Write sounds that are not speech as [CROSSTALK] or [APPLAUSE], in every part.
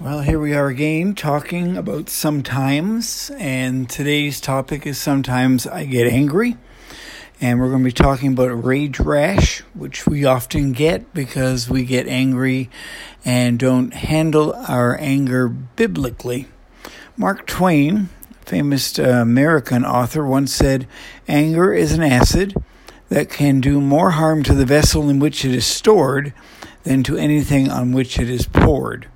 Well, here we are again talking about sometimes, and today's topic is sometimes I get angry. And we're going to be talking about rage rash, which we often get because we get angry and don't handle our anger biblically. Mark Twain, famous American author, once said, Anger is an acid that can do more harm to the vessel in which it is stored than to anything on which it is poured.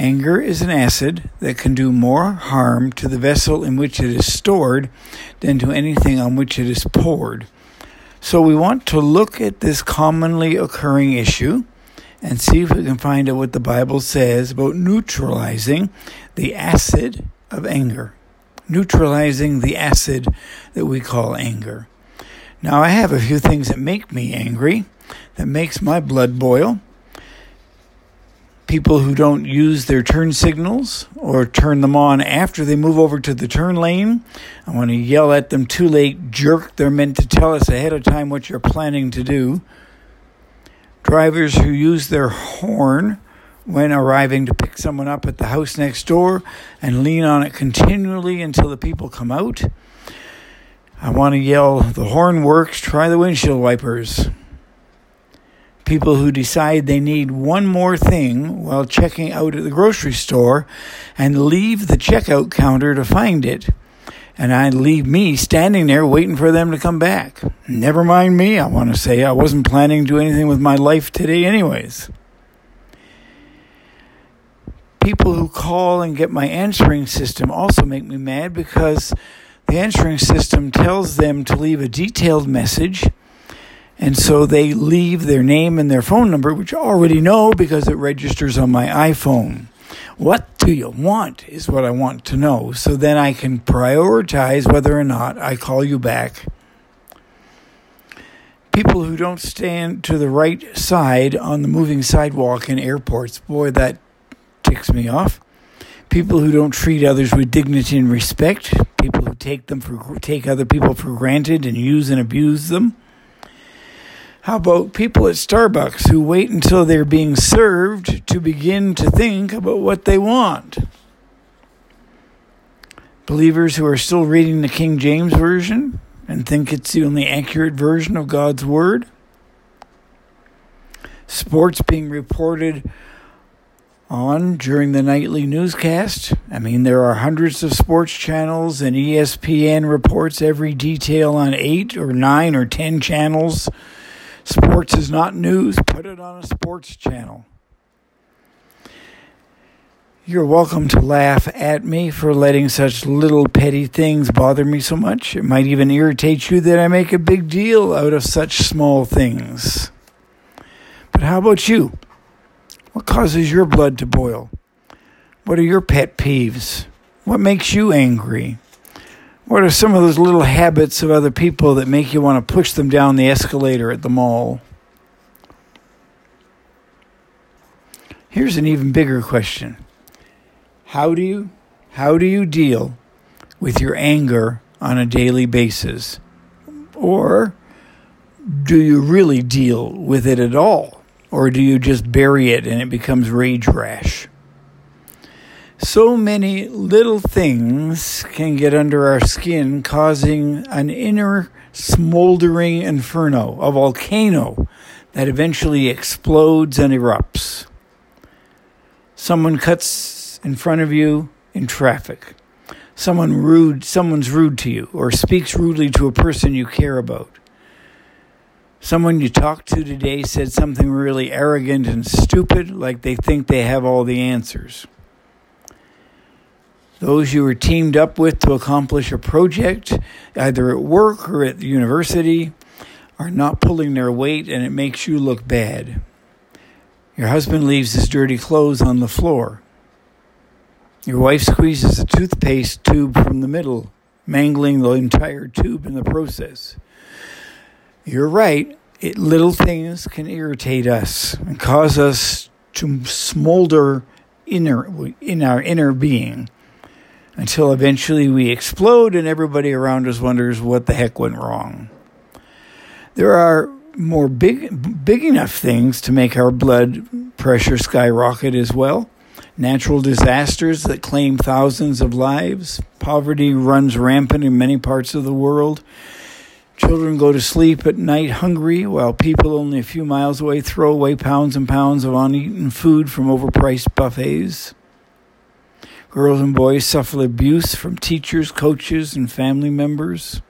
Anger is an acid that can do more harm to the vessel in which it is stored than to anything on which it is poured. So we want to look at this commonly occurring issue and see if we can find out what the Bible says about neutralizing the acid of anger. Neutralizing the acid that we call anger. Now I have a few things that make me angry, that makes my blood boil people who don't use their turn signals or turn them on after they move over to the turn lane. I want to yell at them too late, jerk. They're meant to tell us ahead of time what you're planning to do. Drivers who use their horn when arriving to pick someone up at the house next door and lean on it continually until the people come out. I want to yell, the horn works, try the windshield wipers people who decide they need one more thing while checking out at the grocery store and leave the checkout counter to find it. And I leave me standing there waiting for them to come back. Never mind me, I want to say. I wasn't planning to do anything with my life today, anyways. People who call and get my answering system also make me mad because the answering system tells them to leave a detailed message and so they leave their name and their phone number, which I already know because it registers on my iPhone. What do you want is what I want to know. So then I can prioritize whether or not I call you back. People who don't stand to the right side on the moving sidewalk in airports, boy, that ticks me off. People who don't treat others with dignity and respect. People who take them for take other people for granted and use and abuse them. How about people at Starbucks who wait until they're being served to begin to think about what they want? Believers who are still reading the King James Version and think it's the only accurate version of God's Word? Sports being reported on during the nightly newscast. I mean, there are hundreds of sports channels, and ESPN reports every detail on eight or nine or ten channels Sports is not news. Put it on a sports channel. You're welcome to laugh at me for letting such little petty things bother me so much. It might even irritate you that I make a big deal out of such small things. But how about you? What causes your blood to boil? What are your pet peeves? What makes you angry? What are some of those little habits of other people that make you want to push them down the escalator at the mall? Here's an even bigger question. How do you how do you deal with your anger on a daily basis? Or do you really deal with it at all? Or do you just bury it and it becomes rage rash? So many little things can get under our skin, causing an inner smoldering inferno, a volcano that eventually explodes and erupts. Someone cuts in front of you in traffic. Someone rude, someone's rude to you or speaks rudely to a person you care about. Someone you talked to today said something really arrogant and stupid, like they think they have all the answers. Those you were teamed up with to accomplish a project, either at work or at the university, are not pulling their weight and it makes you look bad. Your husband leaves his dirty clothes on the floor. Your wife squeezes a toothpaste tube from the middle, mangling the entire tube in the process. You're right, it, little things can irritate us and cause us to smolder inner, in our inner being until eventually we explode and everybody around us wonders what the heck went wrong. There are more big big enough things to make our blood pressure skyrocket as well. natural disasters that claim thousands of lives, poverty runs rampant in many parts of the world. Children go to sleep at night hungry, while people only a few miles away throw away pounds and pounds of uneaten food from overpriced buffets. Girls and boys suffer abuse from teachers, coaches, and family members.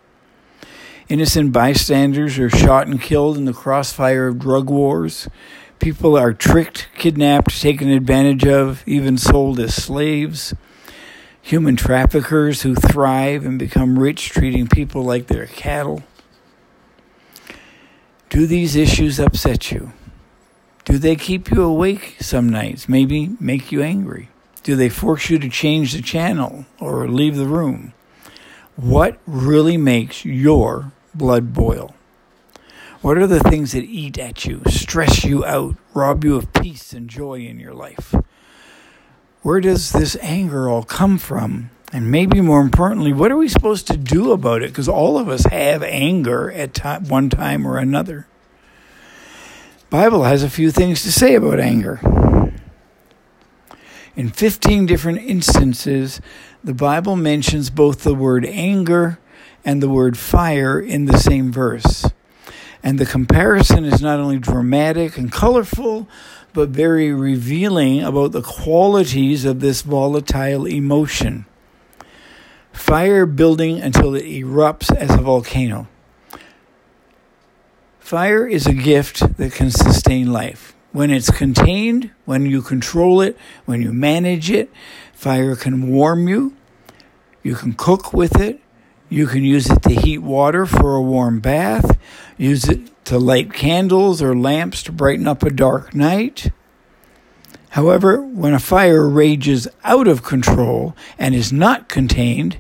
Innocent bystanders are shot and killed in the crossfire of drug wars. People are tricked, kidnapped, taken advantage of, even sold as slaves. Human traffickers who thrive and become rich, treating people like they're cattle. Do these issues upset you? Do they keep you awake some nights, maybe make you angry? Do they force you to change the channel or leave the room? What really makes your blood boil? What are the things that eat at you, stress you out, rob you of peace and joy in your life? Where does this anger all come from? And maybe more importantly, what are we supposed to do about it? Because all of us have anger at one time or another. Bible has a few things to say about anger. In 15 different instances, the Bible mentions both the word anger and the word fire in the same verse. And the comparison is not only dramatic and colorful, but very revealing about the qualities of this volatile emotion. Fire building until it erupts as a volcano. Fire is a gift that can sustain life. When it's contained, when you control it, when you manage it, fire can warm you. You can cook with it. You can use it to heat water for a warm bath. Use it to light candles or lamps to brighten up a dark night. However, when a fire rages out of control and is not contained,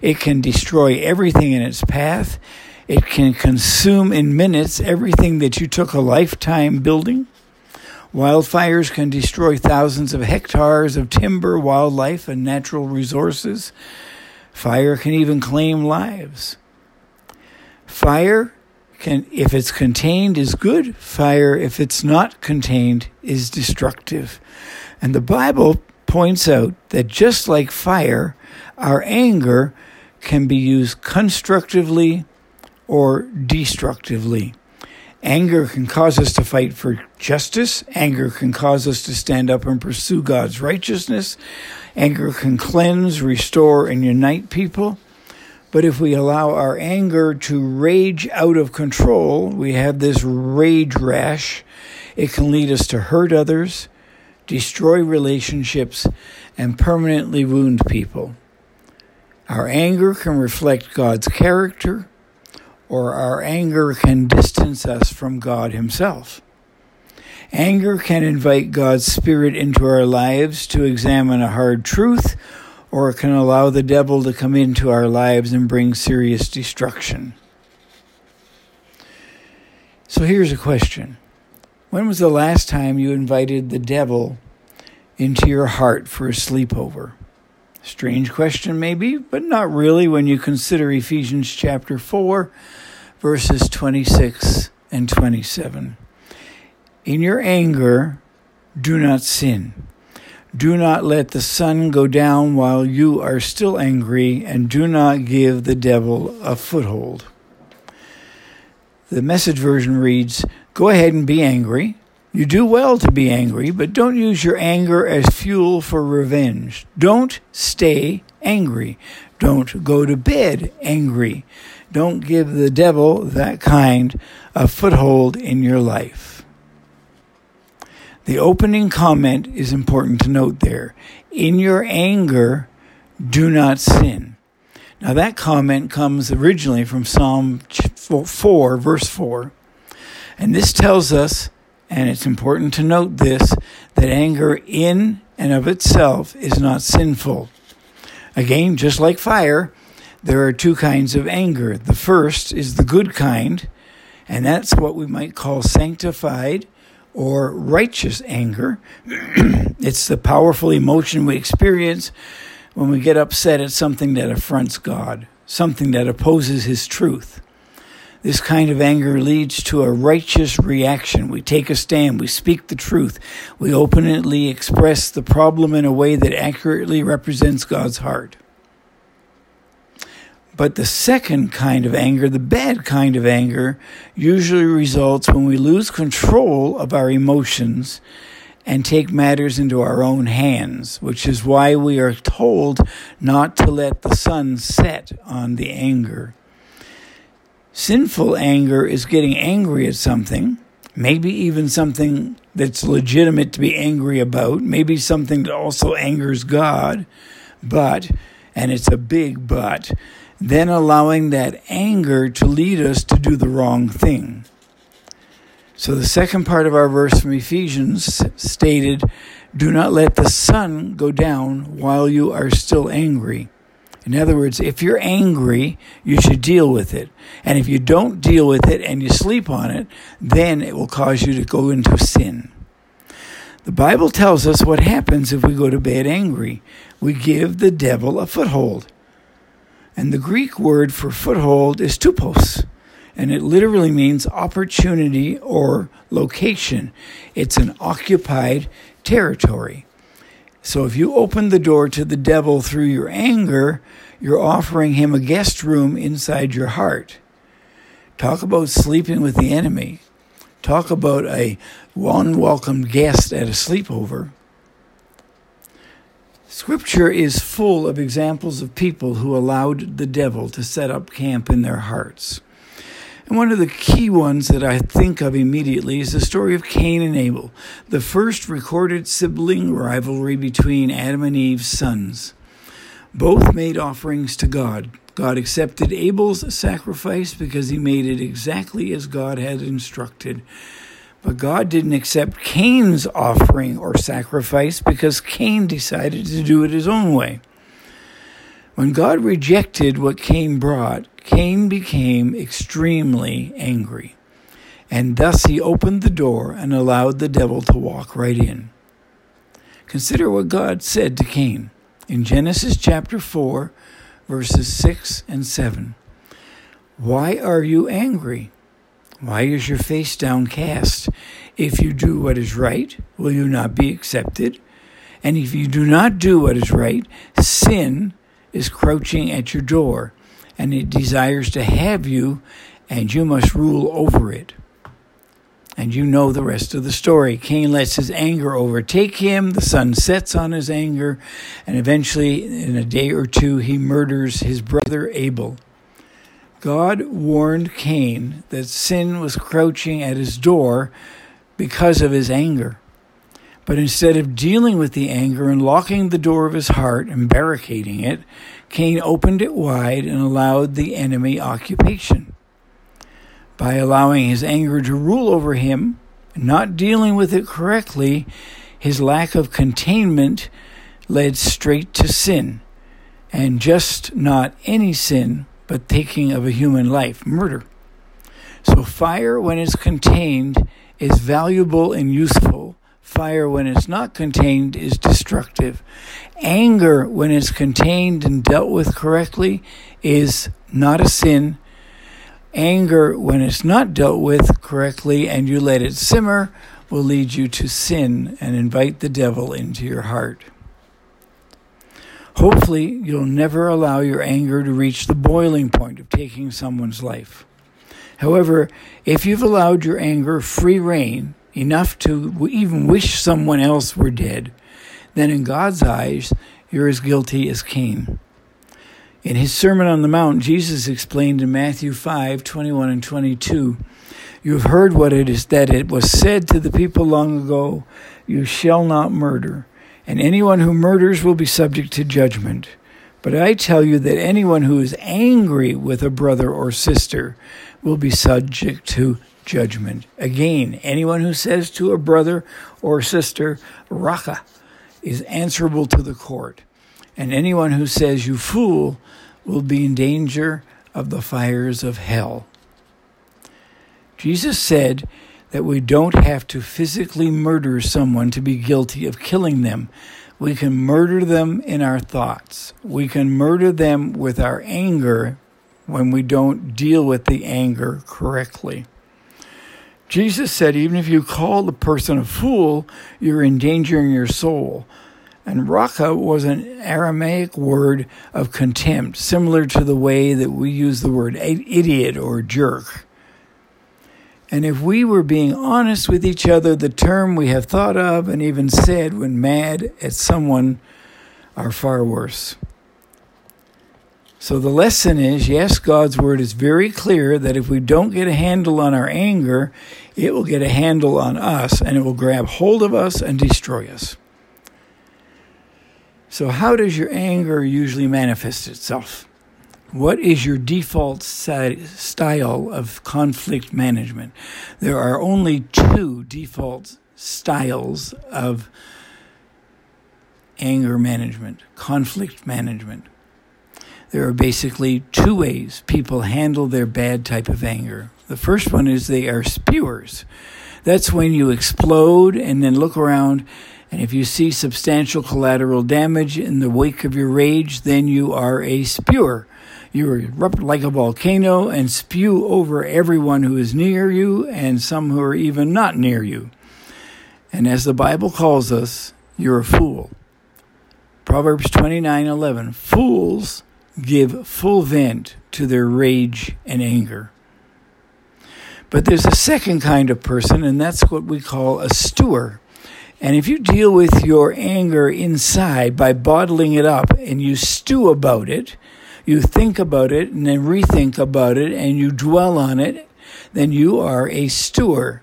it can destroy everything in its path. It can consume in minutes everything that you took a lifetime building. Wildfires can destroy thousands of hectares of timber, wildlife, and natural resources. Fire can even claim lives. Fire can, if it's contained, is good. Fire, if it's not contained, is destructive. And the Bible points out that just like fire, our anger can be used constructively or destructively. Anger can cause us to fight for justice. Anger can cause us to stand up and pursue God's righteousness. Anger can cleanse, restore, and unite people. But if we allow our anger to rage out of control, we have this rage rash. It can lead us to hurt others, destroy relationships, and permanently wound people. Our anger can reflect God's character or our anger can distance us from God Himself. Anger can invite God's Spirit into our lives to examine a hard truth, or it can allow the devil to come into our lives and bring serious destruction. So here's a question When was the last time you invited the devil into your heart for a sleepover? Strange question, maybe, but not really when you consider Ephesians chapter 4 verses 26 and 27. In your anger, do not sin. Do not let the sun go down while you are still angry, and do not give the devil a foothold. The message version reads Go ahead and be angry. You do well to be angry, but don't use your anger as fuel for revenge. Don't stay angry. Don't go to bed angry. Don't give the devil that kind of foothold in your life. The opening comment is important to note there. In your anger, do not sin. Now, that comment comes originally from Psalm 4, verse 4. And this tells us, and it's important to note this, that anger in and of itself is not sinful. Again, just like fire, there are two kinds of anger. The first is the good kind, and that's what we might call sanctified or righteous anger. [CLEARS THROAT] it's the powerful emotion we experience when we get upset at something that affronts God, something that opposes His truth. This kind of anger leads to a righteous reaction. We take a stand, we speak the truth, we openly express the problem in a way that accurately represents God's heart. But the second kind of anger, the bad kind of anger, usually results when we lose control of our emotions and take matters into our own hands, which is why we are told not to let the sun set on the anger. Sinful anger is getting angry at something, maybe even something that's legitimate to be angry about, maybe something that also angers God, but, and it's a big but, then allowing that anger to lead us to do the wrong thing. So the second part of our verse from Ephesians stated, Do not let the sun go down while you are still angry. In other words, if you're angry, you should deal with it. And if you don't deal with it and you sleep on it, then it will cause you to go into sin. The Bible tells us what happens if we go to bed angry. We give the devil a foothold. And the Greek word for foothold is topos, and it literally means opportunity or location. It's an occupied territory. So if you open the door to the devil through your anger, you're offering him a guest room inside your heart. Talk about sleeping with the enemy. Talk about a unwelcome guest at a sleepover. Scripture is full of examples of people who allowed the devil to set up camp in their hearts. And one of the key ones that I think of immediately is the story of Cain and Abel, the first recorded sibling rivalry between Adam and Eve's sons. Both made offerings to God. God accepted Abel's sacrifice because he made it exactly as God had instructed. But God didn't accept Cain's offering or sacrifice because Cain decided to do it his own way. When God rejected what Cain brought, Cain became extremely angry. And thus he opened the door and allowed the devil to walk right in. Consider what God said to Cain in Genesis chapter 4, verses 6 and 7. Why are you angry? Why is your face downcast? If you do what is right, will you not be accepted? And if you do not do what is right, sin is crouching at your door, and it desires to have you, and you must rule over it. And you know the rest of the story. Cain lets his anger overtake him, the sun sets on his anger, and eventually, in a day or two, he murders his brother Abel. God warned Cain that sin was crouching at his door because of his anger. But instead of dealing with the anger and locking the door of his heart and barricading it, Cain opened it wide and allowed the enemy occupation. By allowing his anger to rule over him, not dealing with it correctly, his lack of containment led straight to sin. And just not any sin, but taking of a human life, murder. So, fire, when it's contained, is valuable and useful. Fire, when it's not contained, is destructive. Anger, when it's contained and dealt with correctly, is not a sin. Anger, when it's not dealt with correctly and you let it simmer, will lead you to sin and invite the devil into your heart. Hopefully, you'll never allow your anger to reach the boiling point of taking someone's life. However, if you've allowed your anger free rein enough to even wish someone else were dead, then in God's eyes, you're as guilty as Cain. In his Sermon on the Mount, Jesus explained in Matthew 5 21 and 22, You have heard what it is that it was said to the people long ago, You shall not murder and anyone who murders will be subject to judgment. But I tell you that anyone who is angry with a brother or sister will be subject to judgment. Again, anyone who says to a brother or sister, Raca, is answerable to the court. And anyone who says, You fool, will be in danger of the fires of hell. Jesus said, that we don't have to physically murder someone to be guilty of killing them. We can murder them in our thoughts. We can murder them with our anger when we don't deal with the anger correctly. Jesus said, even if you call the person a fool, you're endangering your soul. And raka was an Aramaic word of contempt, similar to the way that we use the word idiot or jerk. And if we were being honest with each other, the term we have thought of and even said when mad at someone are far worse. So the lesson is yes, God's word is very clear that if we don't get a handle on our anger, it will get a handle on us and it will grab hold of us and destroy us. So, how does your anger usually manifest itself? What is your default style of conflict management? There are only two default styles of anger management, conflict management. There are basically two ways people handle their bad type of anger. The first one is they are spewers. That's when you explode and then look around, and if you see substantial collateral damage in the wake of your rage, then you are a spewer. You erupt like a volcano and spew over everyone who is near you and some who are even not near you. And as the Bible calls us, you're a fool. Proverbs 29:11 Fools give full vent to their rage and anger. But there's a second kind of person, and that's what we call a stewer. And if you deal with your anger inside by bottling it up and you stew about it, you think about it and then rethink about it and you dwell on it, then you are a stewer.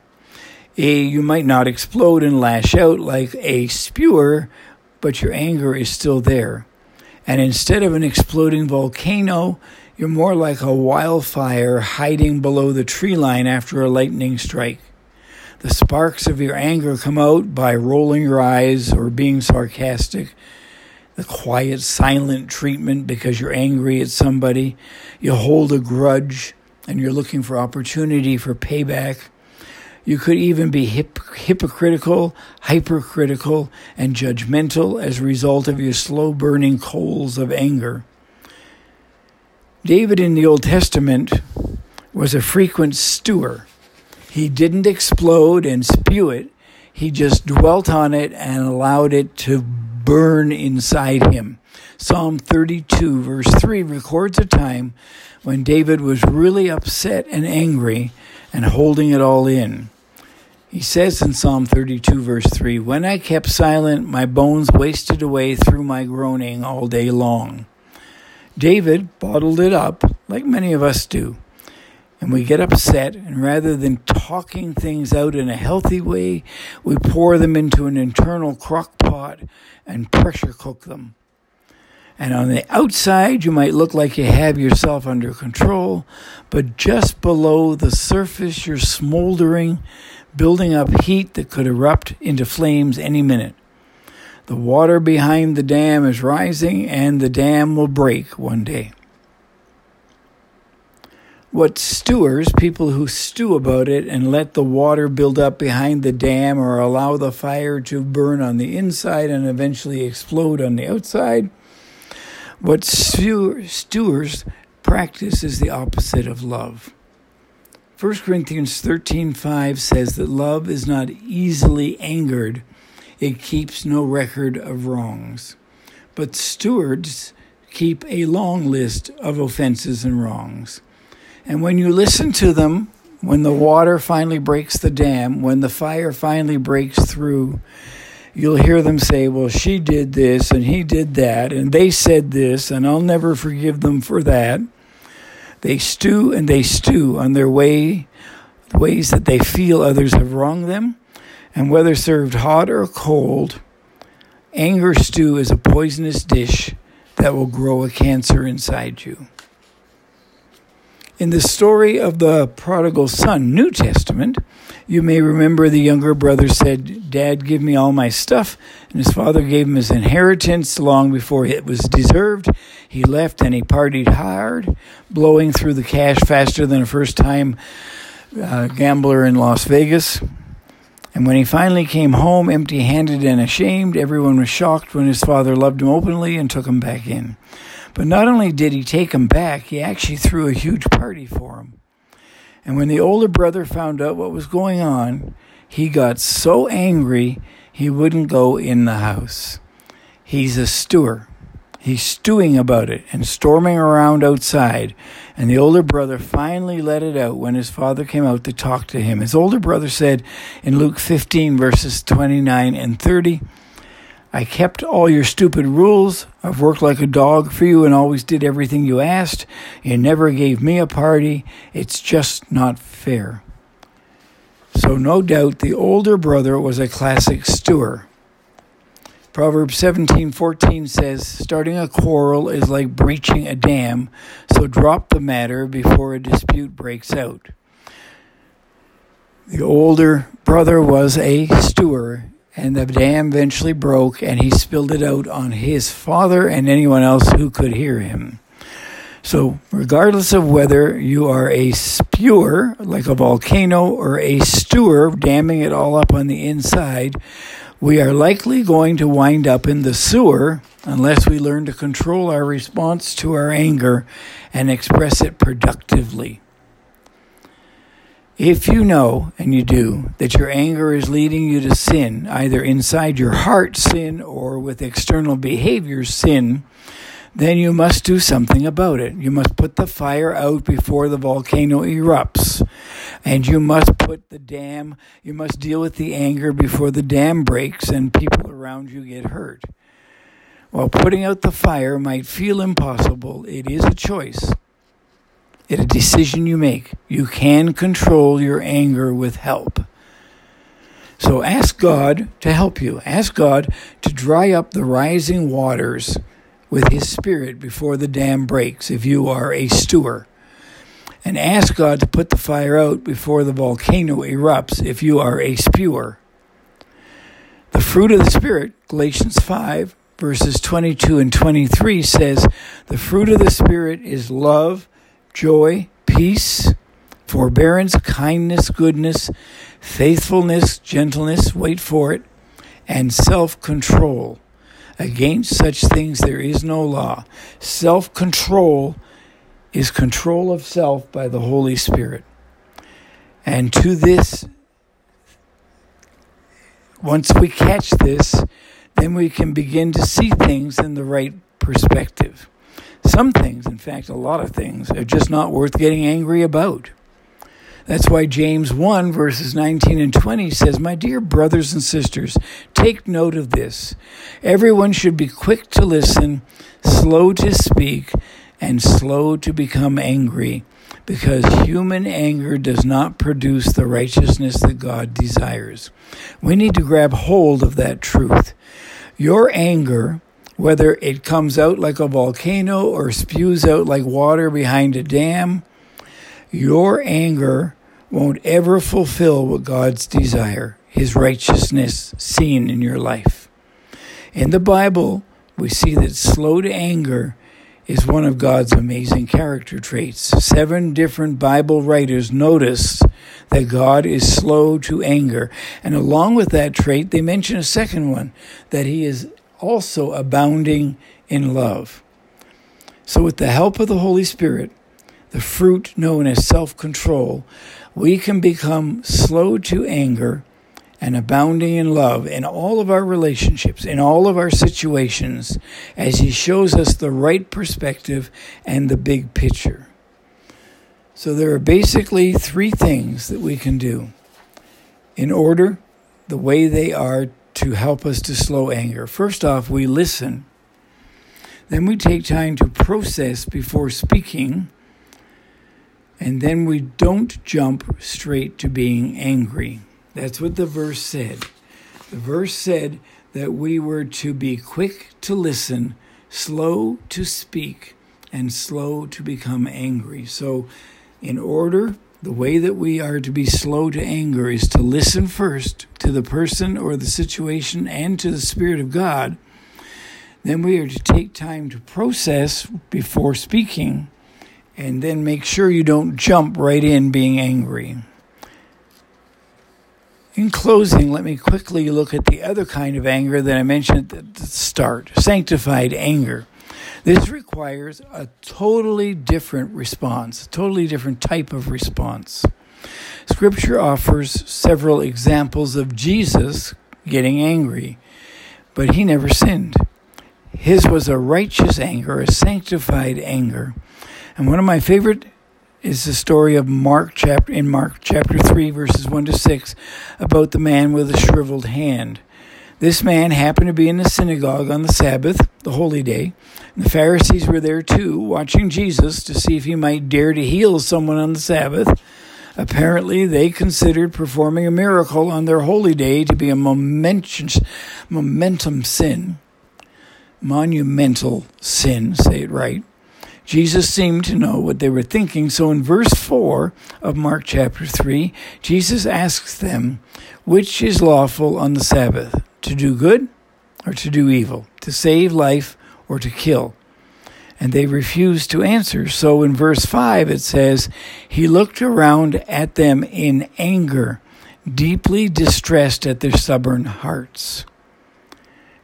A, you might not explode and lash out like a spewer, but your anger is still there. And instead of an exploding volcano, you're more like a wildfire hiding below the tree line after a lightning strike. The sparks of your anger come out by rolling your eyes or being sarcastic. The quiet, silent treatment because you're angry at somebody. You hold a grudge and you're looking for opportunity for payback. You could even be hip, hypocritical, hypercritical, and judgmental as a result of your slow burning coals of anger. David in the Old Testament was a frequent stewer. He didn't explode and spew it, he just dwelt on it and allowed it to burn inside him. Psalm 32, verse 3, records a time when David was really upset and angry and holding it all in. He says in Psalm 32, verse 3 When I kept silent, my bones wasted away through my groaning all day long. David bottled it up, like many of us do. And we get upset, and rather than talking things out in a healthy way, we pour them into an internal crock pot and pressure cook them. And on the outside, you might look like you have yourself under control, but just below the surface, you're smoldering, building up heat that could erupt into flames any minute. The water behind the dam is rising, and the dam will break one day. What stewers, people who stew about it and let the water build up behind the dam or allow the fire to burn on the inside and eventually explode on the outside, what stewers practice is the opposite of love. 1 Corinthians 13:5 says that love is not easily angered it keeps no record of wrongs. But stewers keep a long list of offenses and wrongs. And when you listen to them, when the water finally breaks the dam, when the fire finally breaks through, you'll hear them say, Well, she did this and he did that, and they said this, and I'll never forgive them for that. They stew and they stew on their way, ways that they feel others have wronged them, and whether served hot or cold, anger stew is a poisonous dish that will grow a cancer inside you. In the story of the prodigal son, New Testament, you may remember the younger brother said, Dad, give me all my stuff. And his father gave him his inheritance long before it was deserved. He left and he partied hard, blowing through the cash faster than a first time uh, gambler in Las Vegas. And when he finally came home empty handed and ashamed, everyone was shocked when his father loved him openly and took him back in. But not only did he take him back, he actually threw a huge party for him. And when the older brother found out what was going on, he got so angry he wouldn't go in the house. He's a stewer. He's stewing about it and storming around outside. And the older brother finally let it out when his father came out to talk to him. His older brother said in Luke 15, verses 29 and 30, I kept all your stupid rules. I've worked like a dog for you and always did everything you asked. You never gave me a party. It's just not fair. So, no doubt, the older brother was a classic stewer. Proverbs 17:14 says, "Starting a quarrel is like breaching a dam, so drop the matter before a dispute breaks out." The older brother was a stewer, and the dam eventually broke, and he spilled it out on his father and anyone else who could hear him. So, regardless of whether you are a spewer, like a volcano, or a stewer, damming it all up on the inside, we are likely going to wind up in the sewer unless we learn to control our response to our anger and express it productively. If you know, and you do, that your anger is leading you to sin, either inside your heart sin or with external behavior sin, then you must do something about it. You must put the fire out before the volcano erupts. And you must put the dam, you must deal with the anger before the dam breaks and people around you get hurt. While putting out the fire might feel impossible, it is a choice. It's a decision you make. You can control your anger with help. So ask God to help you. Ask God to dry up the rising waters with His Spirit before the dam breaks if you are a stewer. And ask God to put the fire out before the volcano erupts if you are a spewer. The fruit of the Spirit, Galatians 5, verses 22 and 23 says, The fruit of the Spirit is love joy, peace, forbearance, kindness, goodness, faithfulness, gentleness, wait for it, and self control. Against such things there is no law. Self control is control of self by the Holy Spirit. And to this, once we catch this, then we can begin to see things in the right perspective. Some things, in fact, a lot of things, are just not worth getting angry about. That's why James 1, verses 19 and 20 says, My dear brothers and sisters, take note of this. Everyone should be quick to listen, slow to speak, and slow to become angry, because human anger does not produce the righteousness that God desires. We need to grab hold of that truth. Your anger whether it comes out like a volcano or spews out like water behind a dam, your anger won't ever fulfill what God's desire, His righteousness seen in your life. In the Bible, we see that slow to anger is one of God's amazing character traits. Seven different Bible writers notice that God is slow to anger. And along with that trait, they mention a second one that He is also abounding in love. So, with the help of the Holy Spirit, the fruit known as self control, we can become slow to anger and abounding in love in all of our relationships, in all of our situations, as He shows us the right perspective and the big picture. So, there are basically three things that we can do in order, the way they are to help us to slow anger. First off, we listen. Then we take time to process before speaking. And then we don't jump straight to being angry. That's what the verse said. The verse said that we were to be quick to listen, slow to speak, and slow to become angry. So, in order the way that we are to be slow to anger is to listen first to the person or the situation and to the Spirit of God. Then we are to take time to process before speaking and then make sure you don't jump right in being angry. In closing, let me quickly look at the other kind of anger that I mentioned at the start sanctified anger. This requires a totally different response, a totally different type of response. Scripture offers several examples of Jesus getting angry, but he never sinned. His was a righteous anger, a sanctified anger. And one of my favorite is the story of Mark chapter in Mark chapter 3 verses 1 to 6 about the man with a shriveled hand. This man happened to be in the synagogue on the Sabbath, the holy day. And the Pharisees were there too, watching Jesus to see if he might dare to heal someone on the Sabbath. Apparently, they considered performing a miracle on their holy day to be a momentum sin. Monumental sin, say it right. Jesus seemed to know what they were thinking. So in verse 4 of Mark chapter 3, Jesus asks them, Which is lawful on the Sabbath, to do good or to do evil, to save life or to kill? And they refused to answer. So in verse 5, it says, He looked around at them in anger, deeply distressed at their stubborn hearts.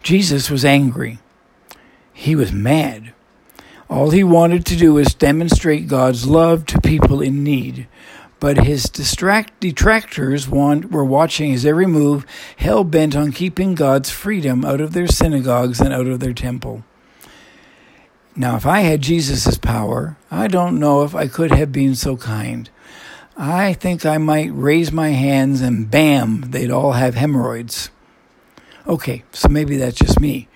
Jesus was angry. He was mad. All he wanted to do was demonstrate God's love to people in need. But his distract detractors want, were watching his every move, hell bent on keeping God's freedom out of their synagogues and out of their temple. Now, if I had Jesus' power, I don't know if I could have been so kind. I think I might raise my hands and bam, they'd all have hemorrhoids. Okay, so maybe that's just me.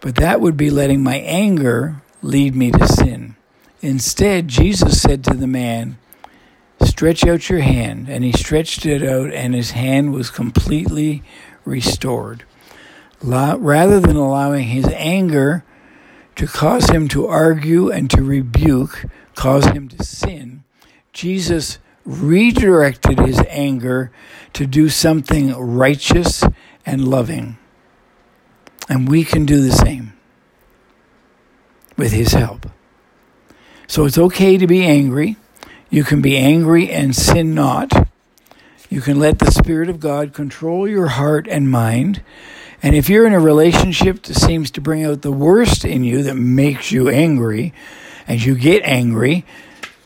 But that would be letting my anger lead me to sin. Instead, Jesus said to the man, Stretch out your hand. And he stretched it out, and his hand was completely restored. Rather than allowing his anger to cause him to argue and to rebuke, cause him to sin, Jesus redirected his anger to do something righteous and loving. And we can do the same with His help. So it's okay to be angry. You can be angry and sin not. You can let the Spirit of God control your heart and mind. And if you're in a relationship that seems to bring out the worst in you that makes you angry, and you get angry,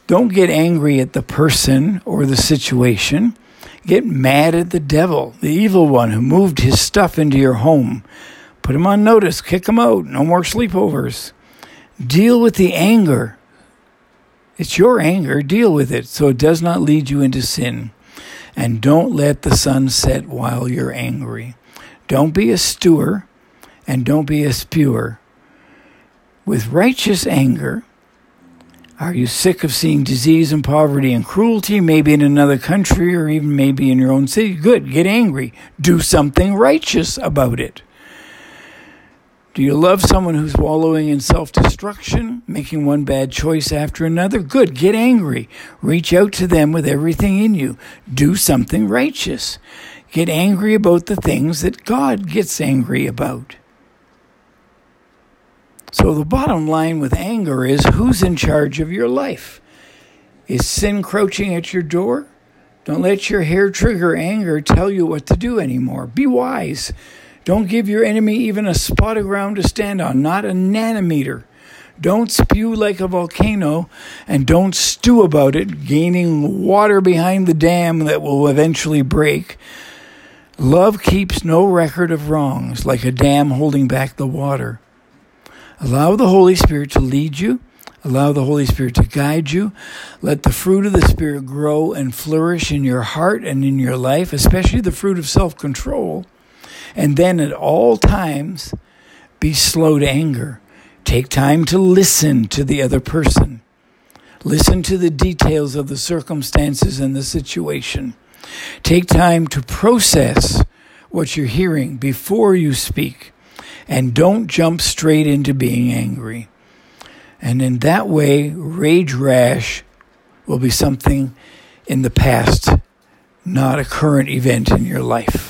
don't get angry at the person or the situation. Get mad at the devil, the evil one who moved his stuff into your home. Put him on notice, kick him out, no more sleepovers. Deal with the anger. It's your anger. Deal with it so it does not lead you into sin. And don't let the sun set while you're angry. Don't be a stewer and don't be a spewer. With righteous anger, are you sick of seeing disease and poverty and cruelty, maybe in another country or even maybe in your own city? Good, get angry. Do something righteous about it. Do you love someone who's wallowing in self destruction, making one bad choice after another? Good, get angry. Reach out to them with everything in you. Do something righteous. Get angry about the things that God gets angry about. So, the bottom line with anger is who's in charge of your life? Is sin crouching at your door? Don't let your hair trigger anger tell you what to do anymore. Be wise. Don't give your enemy even a spot of ground to stand on, not a nanometer. Don't spew like a volcano and don't stew about it, gaining water behind the dam that will eventually break. Love keeps no record of wrongs, like a dam holding back the water. Allow the Holy Spirit to lead you. Allow the Holy Spirit to guide you. Let the fruit of the Spirit grow and flourish in your heart and in your life, especially the fruit of self control. And then at all times, be slow to anger. Take time to listen to the other person. Listen to the details of the circumstances and the situation. Take time to process what you're hearing before you speak. And don't jump straight into being angry. And in that way, rage rash will be something in the past, not a current event in your life.